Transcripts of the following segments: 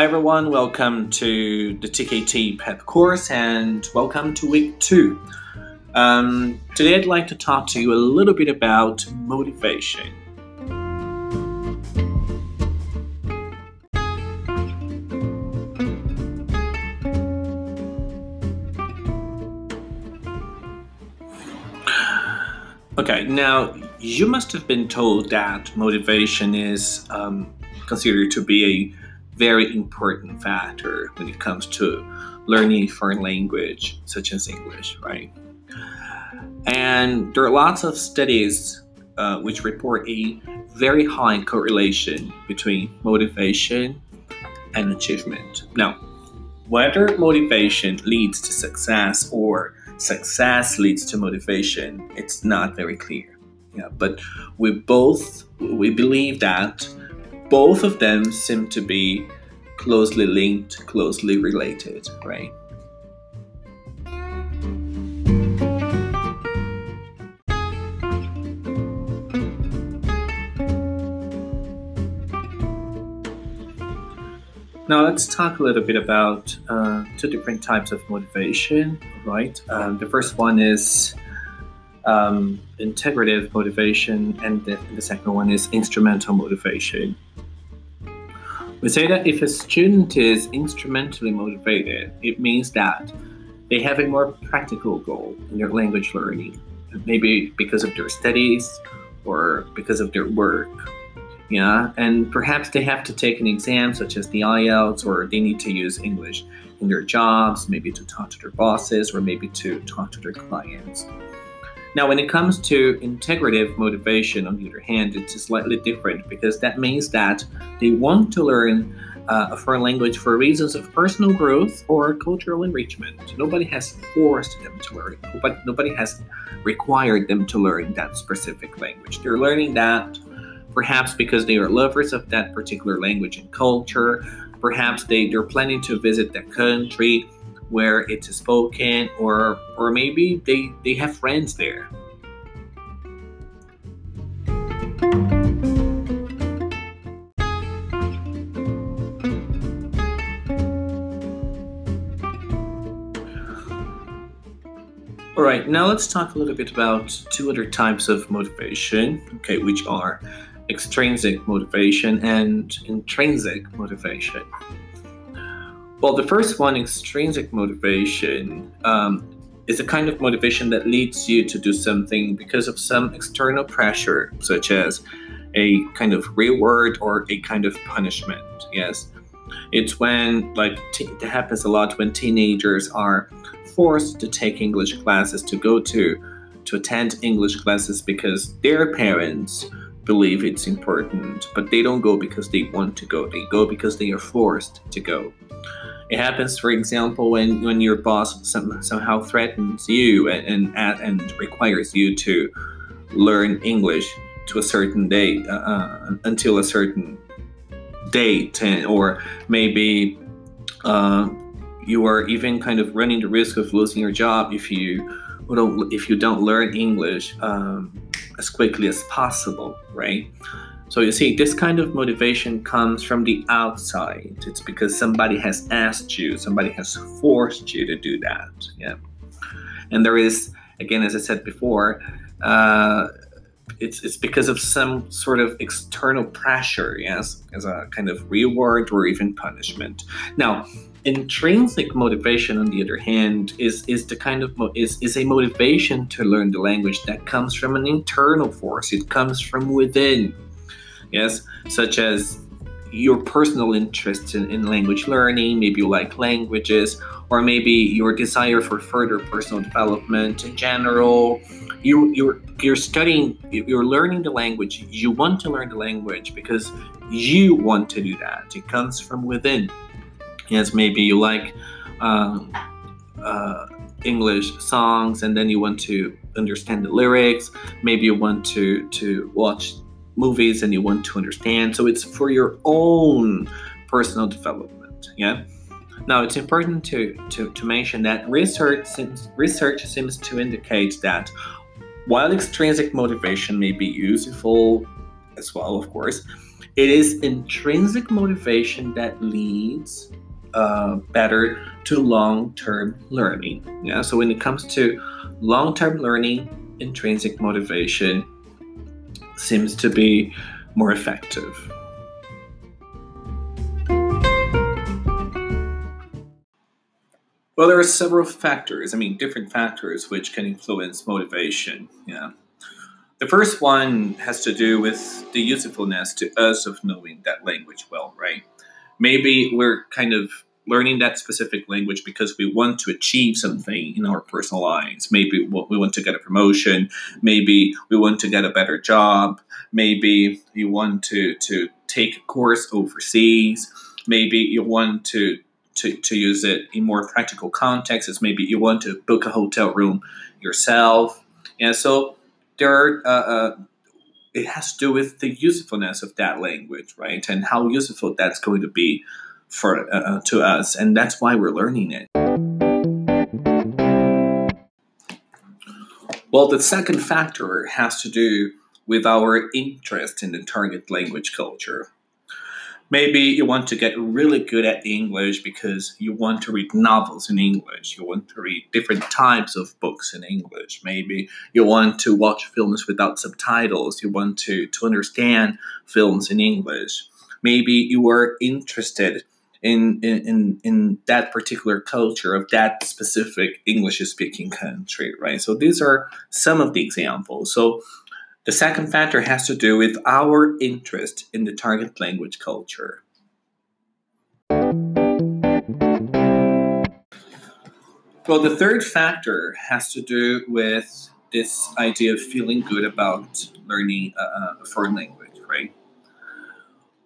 Hi everyone, welcome to the TKT PEP course and welcome to week two. Um, today I'd like to talk to you a little bit about motivation. Okay, now you must have been told that motivation is um, considered to be a very important factor when it comes to learning foreign language, such as English, right? And there are lots of studies uh, which report a very high correlation between motivation and achievement. Now, whether motivation leads to success or success leads to motivation, it's not very clear. Yeah, but we both we believe that both of them seem to be closely linked, closely related, right? Now let's talk a little bit about uh, two different types of motivation, right? Um, the first one is um, integrative motivation, and the, the second one is instrumental motivation. We say that if a student is instrumentally motivated, it means that they have a more practical goal in their language learning, maybe because of their studies or because of their work yeah, and perhaps they have to take an exam such as the IELTS, or they need to use English in their jobs, maybe to talk to their bosses, or maybe to talk to their clients. Now, when it comes to integrative motivation, on the other hand, it's slightly different because that means that they want to learn uh, a foreign language for reasons of personal growth or cultural enrichment. Nobody has forced them to learn, but nobody has required them to learn that specific language. They're learning that perhaps because they are lovers of that particular language and culture. Perhaps they, they're planning to visit that country where it's spoken, or or maybe they, they have friends there. All right, now let's talk a little bit about two other types of motivation, okay, which are extrinsic motivation and intrinsic motivation. Well, the first one, extrinsic motivation, um, is a kind of motivation that leads you to do something because of some external pressure, such as a kind of reward or a kind of punishment. Yes, it's when like t- it happens a lot when teenagers are forced to take English classes to go to to attend English classes because their parents believe it's important, but they don't go because they want to go. They go because they are forced to go. It happens, for example, when, when your boss some, somehow threatens you and, and, and requires you to learn English to a certain date, uh, uh, until a certain date, and, or maybe uh, you are even kind of running the risk of losing your job if you don't if you don't learn English. Um, as quickly as possible, right? So you see, this kind of motivation comes from the outside. It's because somebody has asked you, somebody has forced you to do that. Yeah. And there is, again, as I said before, uh, it's it's because of some sort of external pressure, yes, as a kind of reward or even punishment. Now, intrinsic motivation on the other hand is is the kind of mo- is is a motivation to learn the language that comes from an internal force it comes from within yes such as your personal interest in, in language learning maybe you like languages or maybe your desire for further personal development in general. You you're you're studying you're learning the language. You want to learn the language because you want to do that. It comes from within. Yes, maybe you like um, uh, English songs and then you want to understand the lyrics. Maybe you want to to watch movies and you want to understand. So it's for your own personal development. Yeah. Now it's important to, to, to mention that research seems, research seems to indicate that while extrinsic motivation may be useful as well, of course, it is intrinsic motivation that leads uh, better to long-term learning. Yeah. So when it comes to long-term learning, intrinsic motivation seems to be more effective. Well, there are several factors, I mean, different factors which can influence motivation. Yeah. The first one has to do with the usefulness to us of knowing that language well, right? Maybe we're kind of learning that specific language because we want to achieve something in our personal lives. Maybe we want to get a promotion. Maybe we want to get a better job. Maybe you want to, to take a course overseas. Maybe you want to to, to use it in more practical contexts. Maybe you want to book a hotel room yourself. And so there are, uh, uh, it has to do with the usefulness of that language, right? And how useful that's going to be for uh, uh to us. And that's why we're learning it. Well, the second factor has to do with our interest in the target language culture. Maybe you want to get really good at English because you want to read novels in English. You want to read different types of books in English. Maybe you want to watch films without subtitles. You want to, to understand films in English. Maybe you are interested in, in, in that particular culture of that specific English speaking country, right? So these are some of the examples. So the second factor has to do with our interest in the target language culture. Well, the third factor has to do with this idea of feeling good about learning a, foreign language, right?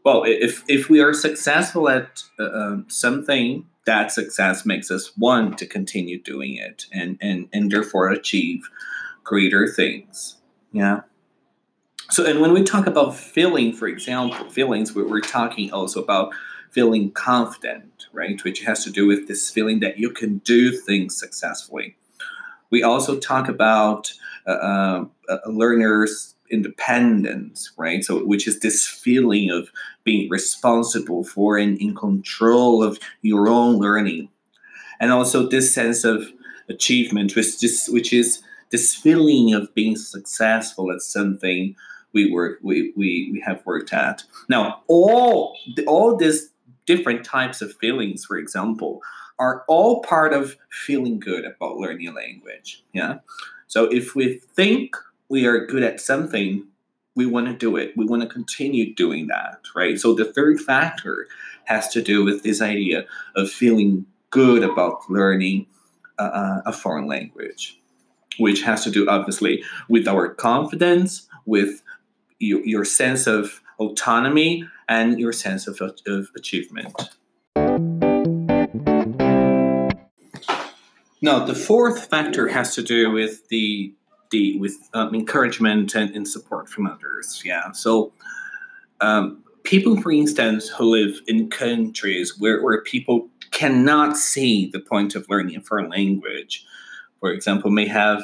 Well, if, if we are successful at uh, um, something, that success makes us want to continue doing it and, and, and therefore achieve greater things. Yeah. So, and when we talk about feeling, for example, feelings, we're, talking also about feeling confident, right? Which has to do with this feeling that you can do things successfully. We also talk about uh, uh, learners' independence, right? So, which is this feeling of being responsible for and in control of your own learning, and also this sense of achievement, which is which is this feeling of being successful at something we work we, we, we have worked at. Now, all all these different types of feelings, for example, are all part of feeling good about learning a language. Yeah. So if we think we are good at something, we want to do it. We want to continue doing that, right? So the third factor has to do with this idea of feeling good about learning uh, a foreign language, which has to do obviously with our confidence, with your, your sense of autonomy and your sense of, of achievement. Now, the fourth factor has to do with the the with um, encouragement and, and, support from others. Yeah, so um, people, for instance, who live in countries where, where people cannot see the point of learning a foreign language, for example, may have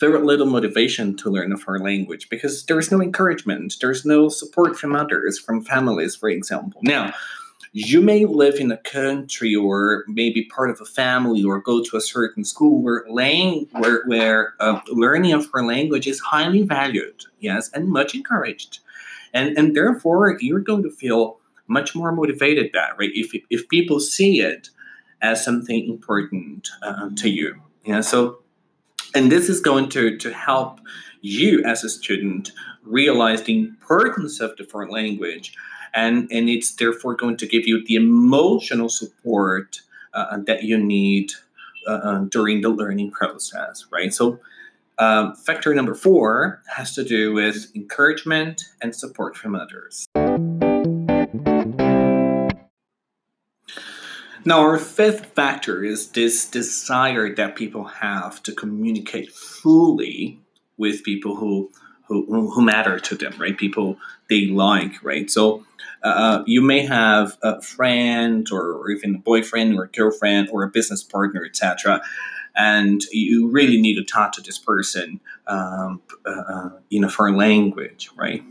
very little motivation to learn a foreign language because there's no encouragement, there's no support from others, from families, for example. Now, you may live in a country or maybe part of a family or go to a certain school where, lang- where, where uh, learning a foreign language is highly valued, yes, and much encouraged. And, and therefore, you're going to feel much more motivated that, right? If, if people see it as something important uh, to you. Yeah, so and this is going to, to help you as a student realize the importance of the foreign language. And, and it's therefore going to give you the emotional support uh, that you need uh, uh during the learning process, right? So, um, factor number four has to do with encouragement and support from others. Now, our fifth factor is this desire that people have to communicate fully with people who who, who matter to them, right? People they like, right? So uh, you may have a friend or, even a boyfriend or a girlfriend or a business partner, etc., and you really need to talk to this person um, uh, uh in a foreign language, right?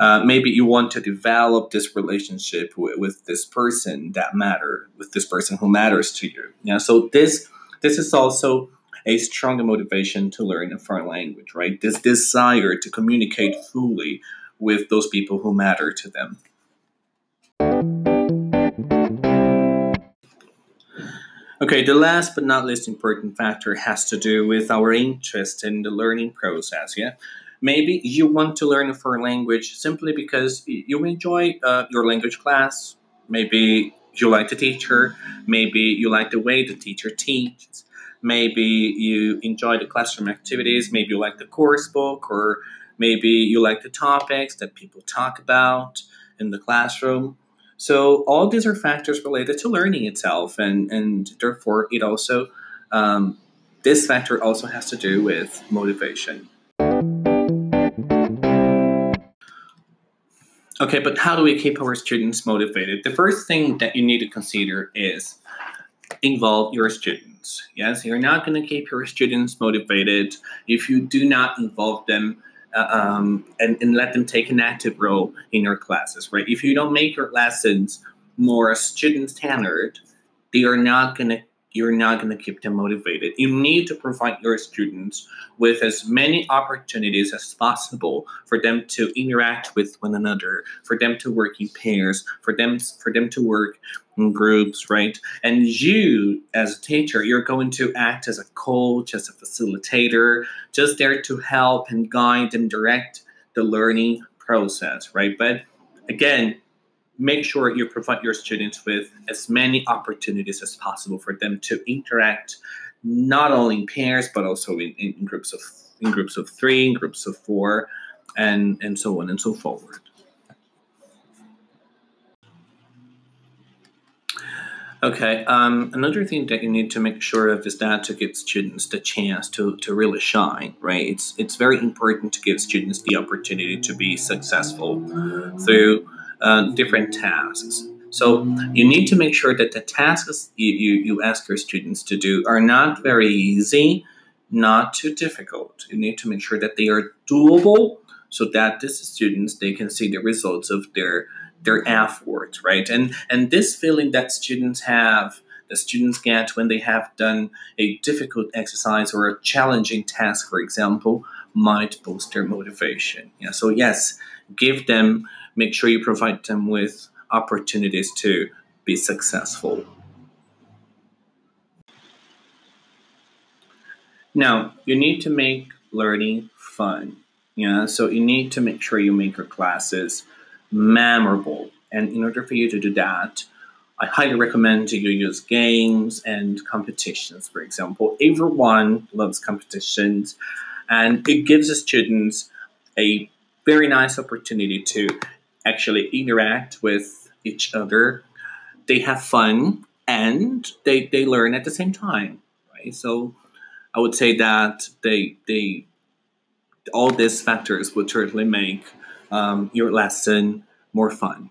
uh, maybe you want to develop this relationship with, with this person that matter with this person who matters to you yeah so this this is also a stronger motivation to learn a foreign language right this desire to communicate fully with those people who matter to them Okay, the last but not least important factor has to do with our interest in the learning process. Yeah, maybe you want to learn a foreign language simply because you enjoy uh, your language class. Maybe you like the teacher. Maybe you like the way the teacher teaches. Maybe you enjoy the classroom activities. Maybe you like the course book, or maybe you like the topics that people talk about in the classroom. So all these are factors related to learning itself, and and therefore it also um, this factor also has to do with motivation. Okay, but how do we keep our students motivated? The first thing that you need to consider is involve your students. Yes, you're not going to keep your students motivated if you do not involve them uh, um, and, and let them take an active role in your classes, right? If you don't make your lessons more student centered, they are not going to you're not going to keep them motivated. You need to provide your students with as many opportunities as possible for them to interact with one another, for them to work in pairs, for them for them to work in groups, right? And you as a teacher, you're going to act as a coach, as a facilitator, just there to help and guide and direct the learning process, right? But again, make sure you provide your students with as many opportunities as possible for them to interact not only in pairs but also in, in groups of in groups of three in groups of four and and so on and so forward Okay. Um, another thing that you need to make sure of is that to give students the chance to, to really shine, right? It's it's very important to give students the opportunity to be successful through uh, different tasks. So you need to make sure that the tasks you, you, you ask your students to do are not very easy, not too difficult. You need to make sure that they are doable so that the students they can see the results of their their effort, right? And and this feeling that students have, the students get when they have done a difficult exercise or a challenging task, for example, might boost their motivation. Yeah. So yes, give them make sure you provide them with opportunities to be successful. Now, you need to make learning fun. Yeah, so you need to make sure you make your classes memorable. And in order for you to do that, I highly recommend you use games and competitions. For example, everyone loves competitions, and it gives the students a very nice opportunity to actually interact with each other. They have fun and they, they learn at the same time, right? So I would say that they they all these factors would certainly make um, your lesson more fun.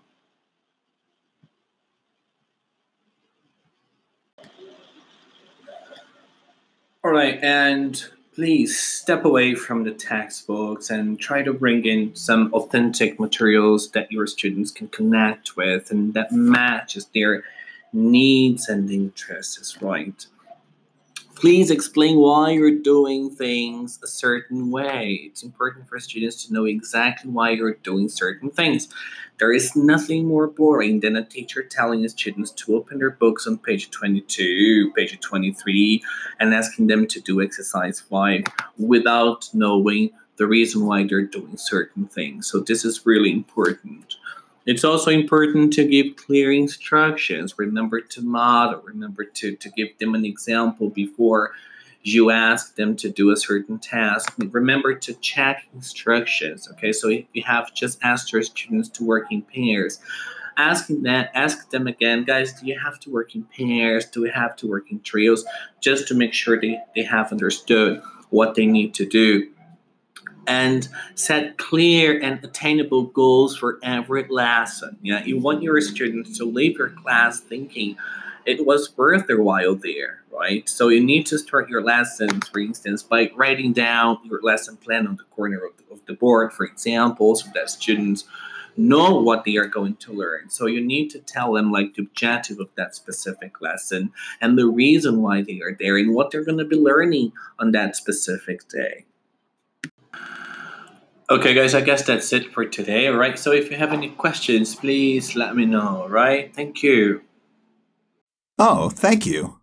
All right, and please step away from the textbooks and try to bring in some authentic materials that your students can connect with and that matches their needs and interests, right? Please explain why you're doing things a certain way. It's important for students to know exactly why you're doing certain things. There is nothing more boring than a teacher telling his students to open their books on page 22, page 23, and asking them to do exercise 5 without knowing the reason why they're doing certain things. So, this is really important. It's also important to give clear instructions. Remember to model, remember to, to give them an example before you ask them to do a certain task. Remember to check instructions. Okay, so if you have just asked your students to work in pairs, asking that ask them again, guys, do you have to work in pairs? Do we have to work in trios? Just to make sure they, they have understood what they need to do and set clear and attainable goals for every lesson. Yeah, you want your students to leave your class thinking it was worth their while there, right? So you need to start your lessons, for instance, by writing down your lesson plan on the corner of the, of the board, for example, so that students know what they are going to learn. So you need to tell them like the objective of that specific lesson and the reason why they are there and what they're going to be learning on that specific day. Okay, guys, I guess that's it for today. All right. So if you have any questions, please let me know. Right. Thank you. Oh, thank you.